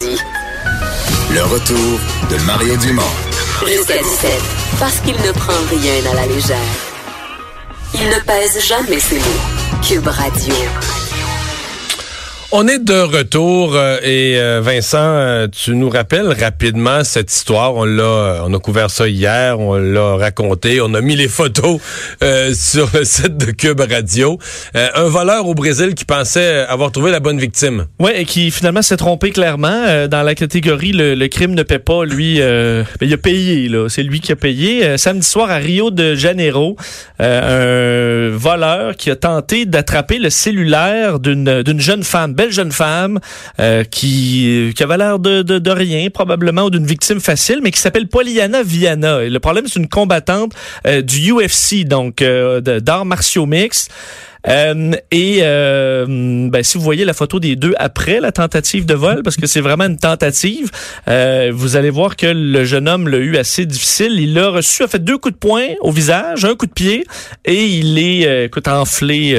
Le retour de Mario Dumont. Jusqu'à 17, parce qu'il ne prend rien à la légère. Il ne pèse jamais ses mots. Cube Radio. On est de retour euh, et euh, Vincent, euh, tu nous rappelles rapidement cette histoire. On l'a, on a couvert ça hier, on l'a raconté, on a mis les photos sur le site de Cube Radio. un voleur au Brésil qui pensait avoir trouvé la bonne victime. Oui, et qui finalement s'est trompé clairement dans la catégorie le, crime ne paie pas. Lui, ben, il a payé là, c'est lui qui a payé. samedi soir à Rio de Janeiro, un voleur qui a tenté d'attraper le cellulaire d'une d'une jeune femme belle jeune femme euh, qui, qui avait l'air de, de, de, rien, probablement, ou d'une victime facile, mais qui s'appelle Poliana Viana. Et le problème, c'est une combattante euh, du UFC, donc euh, d'arts martiaux mix. Euh, et euh, ben, si vous voyez la photo des deux après la tentative de vol, parce que c'est vraiment une tentative, euh, vous allez voir que le jeune homme l'a eu assez difficile. Il a reçu, a fait deux coups de poing au visage, un coup de pied, et il est, écoute, enflé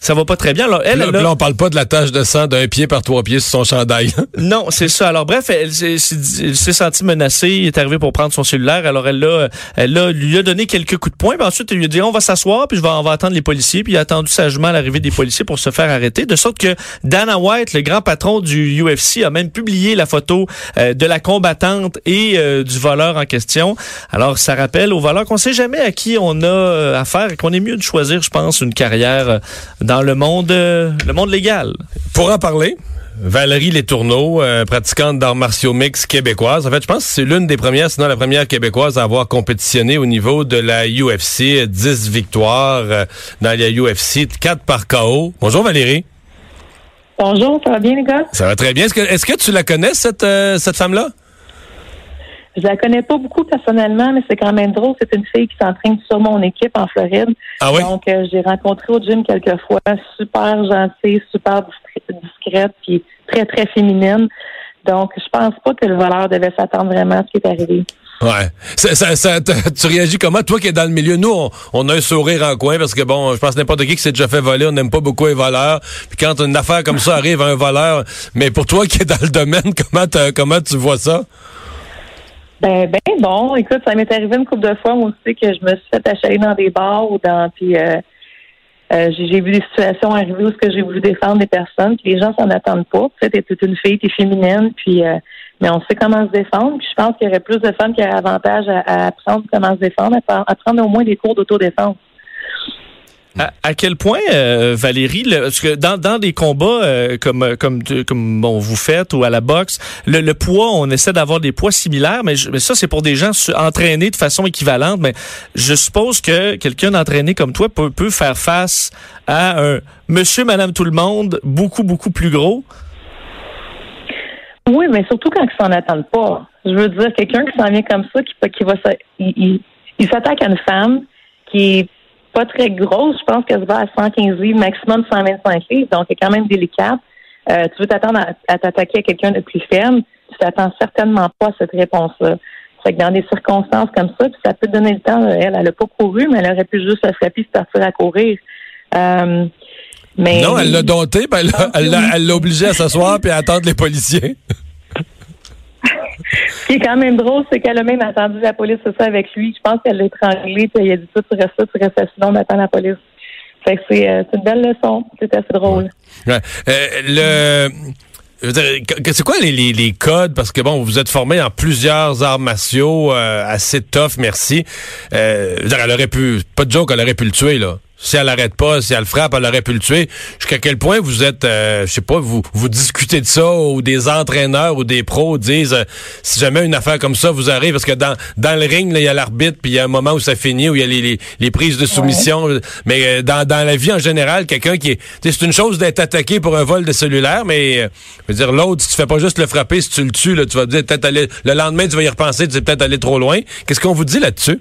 ça va pas très bien. Alors, elle, là, on parle pas de la tache de sang d'un pied par trois pieds sur son chandail. non, c'est ça. Alors bref, elle, s'est sentie menacée, elle est arrivée pour prendre son cellulaire. Alors elle a, elle a, lui a donné quelques coups de poing. Puis ensuite, elle lui a dit on va s'asseoir, puis je vais, on va attendre les policiers. Puis il a attendu sagement l'arrivée des policiers pour se faire arrêter. De sorte que Dana White, le grand patron du UFC, a même publié la photo euh, de la combattante et euh, du voleur en question. Alors ça rappelle au voleur qu'on sait jamais à qui on a euh, affaire et qu'on est mieux de choisir, je pense, une carrière dans le monde, euh, le monde légal. Pour en parler, Valérie Letourneau, euh, pratiquante d'arts martiaux mix québécoise. En fait, je pense que c'est l'une des premières, sinon la première québécoise à avoir compétitionné au niveau de la UFC. 10 victoires euh, dans la UFC, 4 par KO. Bonjour Valérie. Bonjour, ça va bien les gars? Ça va très bien. Est-ce que, est-ce que tu la connais, cette, cette femme-là? Je la connais pas beaucoup personnellement, mais c'est quand même drôle. C'est une fille qui s'entraîne sur mon équipe en Floride. Ah oui? Donc, euh, j'ai rencontré au gym quelques fois. Super gentille, super discrète, puis très, très féminine. Donc, je pense pas que le voleur devait s'attendre vraiment à ce qui est arrivé. Ouais. Ça, ça, tu réagis comment? Toi qui es dans le milieu, nous, on, a un sourire en coin parce que, bon, je pense n'importe qui qui s'est déjà fait voler, on n'aime pas beaucoup les voleurs. Puis quand une affaire comme ça arrive à un voleur, mais pour toi qui es dans le domaine, comment, comment tu vois ça? Ben, ben bon, écoute, ça m'est arrivé une couple de fois, moi aussi, que je me suis fait achaler dans des bars ou dans, puis euh, euh, j'ai vu des situations arriver où que j'ai voulu défendre des personnes, puis les gens s'en attendent pas. Tu sais, t'es toute une fille, t'es féminine, puis euh, mais on sait comment se défendre. Puis je pense qu'il y aurait plus de femmes qui auraient avantage à, apprendre comment se défendre, à, à prendre au moins des cours d'autodéfense. À, quel point, euh, Valérie, parce que dans, dans des combats euh, comme comme comme bon vous faites ou à la boxe, le, poids, on essaie d'avoir des poids similaires, mais, mais ça c'est pour des gens entraînés de façon équivalente. Mais je suppose que quelqu'un d'entraîné comme toi peut, peut faire face à un Monsieur, Madame, tout le monde beaucoup beaucoup plus gros. Oui, mais surtout quand ils s'en attendent pas. Je veux dire, quelqu'un qui s'en vient comme ça, qui, qui va, il, il s'attaque à une femme qui est pas très grosse. Je pense qu'elle se va à 115 livres, maximum 125 livres. Donc, elle est quand même délicate. Euh, tu veux t'attendre à, t'attaquer à quelqu'un de plus ferme? Tu t'attends certainement pas à cette réponse-là. Fait que dans des circonstances comme ça, ça peut te donner le temps. Elle, elle a pas couru, mais elle aurait pu juste se frapper et partir à courir. Euh, mais non, elle l'a dompté, ben elle l'a obligé à s'asseoir et à attendre les policiers. Ce qui est quand même drôle, c'est qu'elle a même attendu la police, c'est ça, avec lui. Je pense qu'elle l'a étranglé, puis elle a dit ça, tu restes là, tu restes assis, on attend la police. Fait que c'est euh, une belle leçon. C'est assez drôle. Ouais. Euh, le. C'est quoi les, codes? Parce que bon, vous êtes formé en plusieurs arts martiaux, euh, assez tough, merci. Euh, elle aurait pu, pas de joke, elle aurait pu le tuer, là si elle arrête pas, si elle frappe, elle aurait pu le tuer. Jusqu'à quel point vous êtes, euh, je sais pas, vous vous discutez de ça ou des entraîneurs ou des pros disent euh, si jamais une affaire comme ça vous arrive, parce que dans dans le ring il y a l'arbitre puis il y a un moment où ça finit où il y a les, les, prises de soumission. Mais euh, dans dans la vie en général, quelqu'un qui est, c'est une chose d'être attaqué pour un vol de cellulaire, mais je veux dire l'autre, si tu fais pas juste le frapper, si tu le tues, là, tu vas dire peut-être aller le lendemain tu vas y repenser, tu vas peut-être aller trop loin. Qu'est-ce qu'on vous dit là-dessus?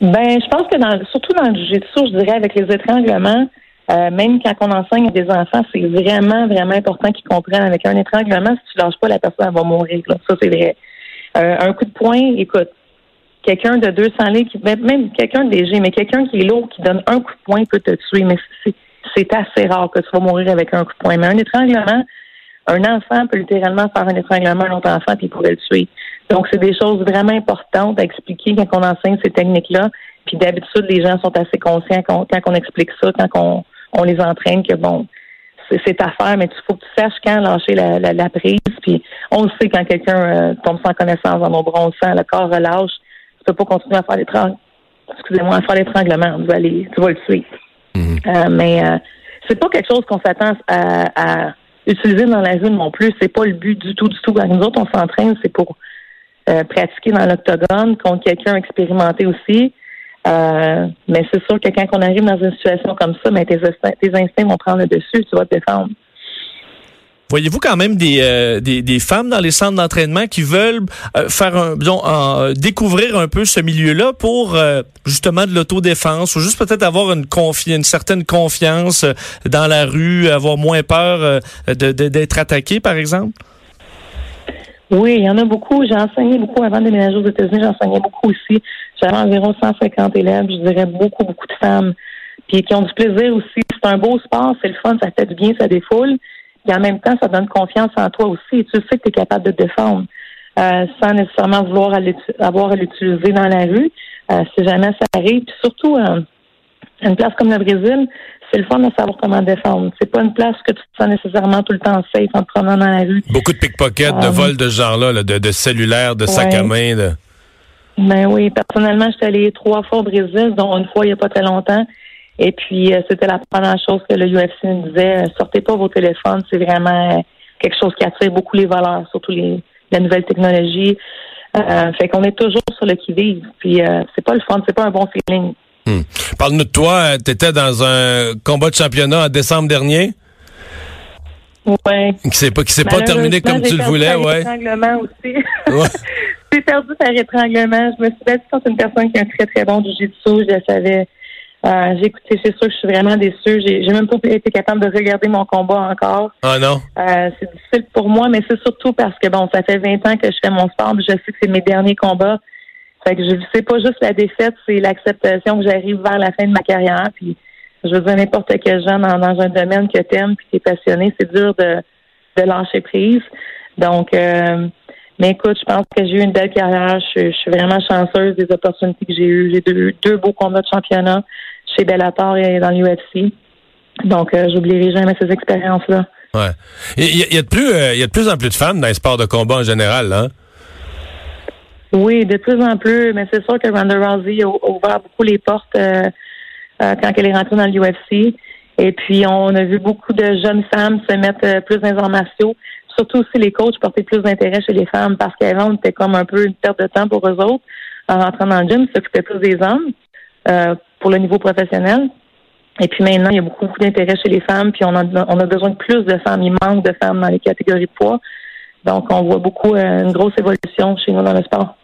Ben, je pense que dans, surtout dans le jiu je dirais avec les étranglements, euh, même quand on enseigne à des enfants, c'est vraiment, vraiment important qu'ils comprennent avec un étranglement, si tu lâches pas, la personne va mourir. Ça, c'est vrai. Euh, un coup de poing, écoute, quelqu'un de 200 livres, qui, ben, même quelqu'un de léger, mais quelqu'un qui est lourd, qui donne un coup de poing peut te tuer, mais c'est assez rare que tu vas mourir avec un coup de poing. Mais un étranglement, Un enfant peut littéralement faire un étranglement à un autre enfant puis il pourrait le tuer. Donc, c'est des choses vraiment importantes à expliquer quand on enseigne ces techniques-là. Puis d'habitude, les gens sont assez conscients quand, on explique ça, quand on, on les entraîne que bon, c'est à faire, mais il faut que tu saches quand lâcher la, la, prise. Puis on le sait quand quelqu'un euh, tombe sans connaissance dans nos on le corps relâche. Tu peux pas continuer à faire l'étranglement. Excusez-moi, à faire l'étranglement. Tu vas aller, tu vas le tuer. Mhm. Euh, mais euh, c'est pas quelque chose qu'on s'attend à, utiliser dans la rue non plus. C'est pas le but du tout, du tout. Nous autres, on s'entraîne, c'est pour pratiquer dans l'octogone contre quelqu'un expérimenté aussi. Euh, mais c'est sûr que quand on arrive dans une situation comme ça, mais tes, instincts vont prendre le dessus, tu vas te défendre. Voyez-vous quand même des, euh, des, des, femmes dans les centres d'entraînement qui veulent euh, faire un, disons, découvrir un peu ce milieu-là pour justement de l'autodéfense ou juste peut-être avoir une, une certaine confiance dans la rue, avoir moins peur d'être attaqué, par exemple? Oui, il y en a beaucoup. J'ai enseigné beaucoup avant de déménager aux États-Unis. J'enseignais beaucoup aussi. J'avais environ 150 élèves. Je dirais beaucoup, beaucoup de femmes. Puis qui ont du plaisir aussi. C'est un beau sport, c'est le fun, ça fait du bien, ça défoule. Et en même temps, ça donne confiance en toi aussi. tu sais que tu es capable de te défendre euh, sans nécessairement vouloir avoir à l'utiliser dans la rue. Euh, si jamais ça arrive. Puis surtout, euh, une place comme le Brésil, c'est le fun de savoir comment défendre. C'est pas une place que tu te sens nécessairement tout le temps safe en te promenant dans la rue. Beaucoup de pickpockets, de vols de ce genre-là, de, de cellulaires, de sacs à main. Ben oui, personnellement, j'étais allée trois fois au Brésil, dont une fois il n'y a pas très longtemps. Et puis, euh, c'était la première chose que le UFC me disait, euh, sortez pas vos téléphones, c'est vraiment quelque chose qui attire beaucoup les valeurs, surtout les, la nouvelle technologie. fait qu'on est toujours sur le qui-vive. Puis, c'est pas le fun, c'est pas un bon feeling. Hmm. Parle-nous de toi. Tu étais dans un combat de championnat en décembre dernier? Oui. Qui s'est pas, qui s'est pas terminé comme tu le voulais, ouais. aussi. j'ai perdu par étranglement. Je me suis battue contre une personne qui a un très, très bon jiu-jitsu. Je le savais. Euh, j'ai écouté, c'est sûr que je suis vraiment déçue. J'ai, j'ai même pas été capable de regarder mon combat encore. Ah non? Euh, c'est difficile pour moi, mais c'est surtout parce que bon, ça fait 20 ans que je fais mon sport, je sais que c'est mes derniers combats. Fait que je sais pas juste la défaite, c'est l'acceptation que j'arrive vers la fin de ma carrière. Puis je veux dire n'importe quel jeune dans, un domaine que t'aimes puis t'es passionné, c'est dur de, de lâcher prise. Donc euh, mais écoute, je pense que j'ai eu une belle carrière. Je, suis vraiment chanceuse des opportunités que j'ai eues. J'ai deux, deux beaux combats de championnat chez Bellator et dans l'UFC. Donc, euh, j'oublierai jamais ces expériences-là. Ouais. Il y, a de plus, euh, il y a de plus en plus de femmes dans les sports de combat en général. Hein? Oui, de plus en plus, mais c'est sûr que Ronda Rousey a, ouvert beaucoup les portes euh, quand elle est rentrée dans l'UFC. Et puis, on a vu beaucoup de jeunes femmes se mettre plus dans les arts martiaux. Surtout aussi les coachs portaient plus d'intérêt chez les femmes parce qu'avant, c'était comme un peu une perte de temps pour eux autres en rentrant dans le gym, s'occupaient plus des hommes pour le niveau professionnel. Et puis maintenant, il y a beaucoup, d'intérêt chez les femmes, puis on a, on a besoin de plus de femmes. Il manque de femmes dans les catégories de poids. Donc, on voit beaucoup une grosse évolution chez nous dans le sport.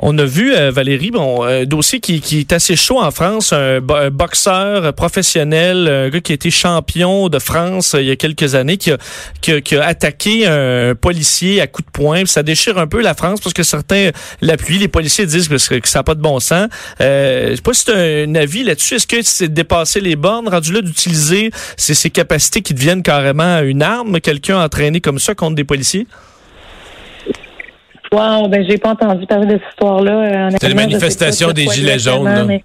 On a vu, euh, Valérie, bon, un dossier qui, qui, est assez chaud en France, un, boxeur professionnel, un gars qui a été champion de France euh, il y a quelques années, qui a, attaqué un policier à coups de poing. Ça déchire un peu la France parce que certains l'appuient. Les policiers disent que, ça n'a pas de bon sens. Euh, je sais pas si tu un avis là-dessus. Est-ce que c'est dépasser les bornes, rendu là d'utiliser ces, ces capacités qui deviennent carrément une arme, quelqu'un entraîné comme ça contre des policiers? Wow, ben j'ai pas entendu parler de cette histoire-là. Euh, c'est la manifestation des gilets jaunes.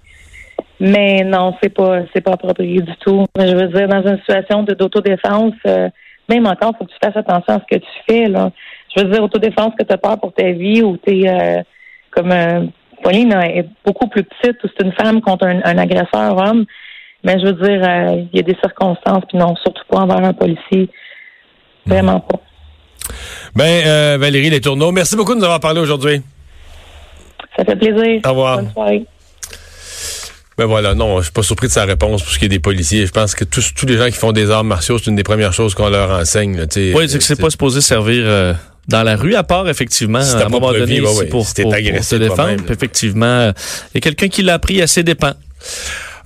Mais, non, c'est pas c'est pas approprié du tout. Je veux dire, dans une situation d'autodéfense, euh, même encore, il faut que tu fasses attention à ce que tu fais. Là. Je veux dire, autodéfense que tu as peur pour ta vie ou tu es euh, comme Pauline est beaucoup plus petite ou c'est une femme contre un, agresseur homme. Mais je veux dire, il y a des circonstances, puis non, surtout pas envers un policier. Vraiment pas. Ben, euh, Valérie Les Tourneaux, merci beaucoup de nous avoir parlé aujourd'hui. Ça fait plaisir. Au revoir. Bonne soirée. Ben voilà, non, je suis pas surpris de sa réponse pour ce qui est des policiers. Je pense que tous, tous les gens qui font des arts martiaux, c'est une des premières choses qu'on leur enseigne. Là, oui, c'est que c'est pas supposé servir euh, dans la rue, à part effectivement à un moment donné pour, pour, pour, se défendre. Effectivement, il y a quelqu'un qui l'a appris à ses dépens.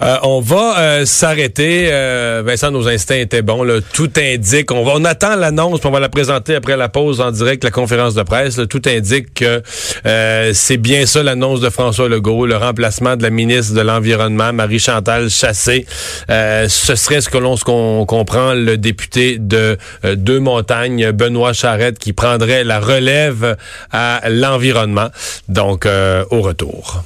Euh, on va euh, s'arrêter. Euh, Vincent, nos instincts étaient bons. Là. Tout indique. On, va, on attend l'annonce, on va la présenter après la pause en direct, la conférence de presse. Tout indique que c'est bien ça l'annonce de François Legault, le remplacement de la ministre de l'Environnement, Marie-Chantal Chassé. ce serait ce que l'on comprend le député de Deux Montagnes, Benoît Charette, qui prendrait la relève à l'environnement. Donc, au retour.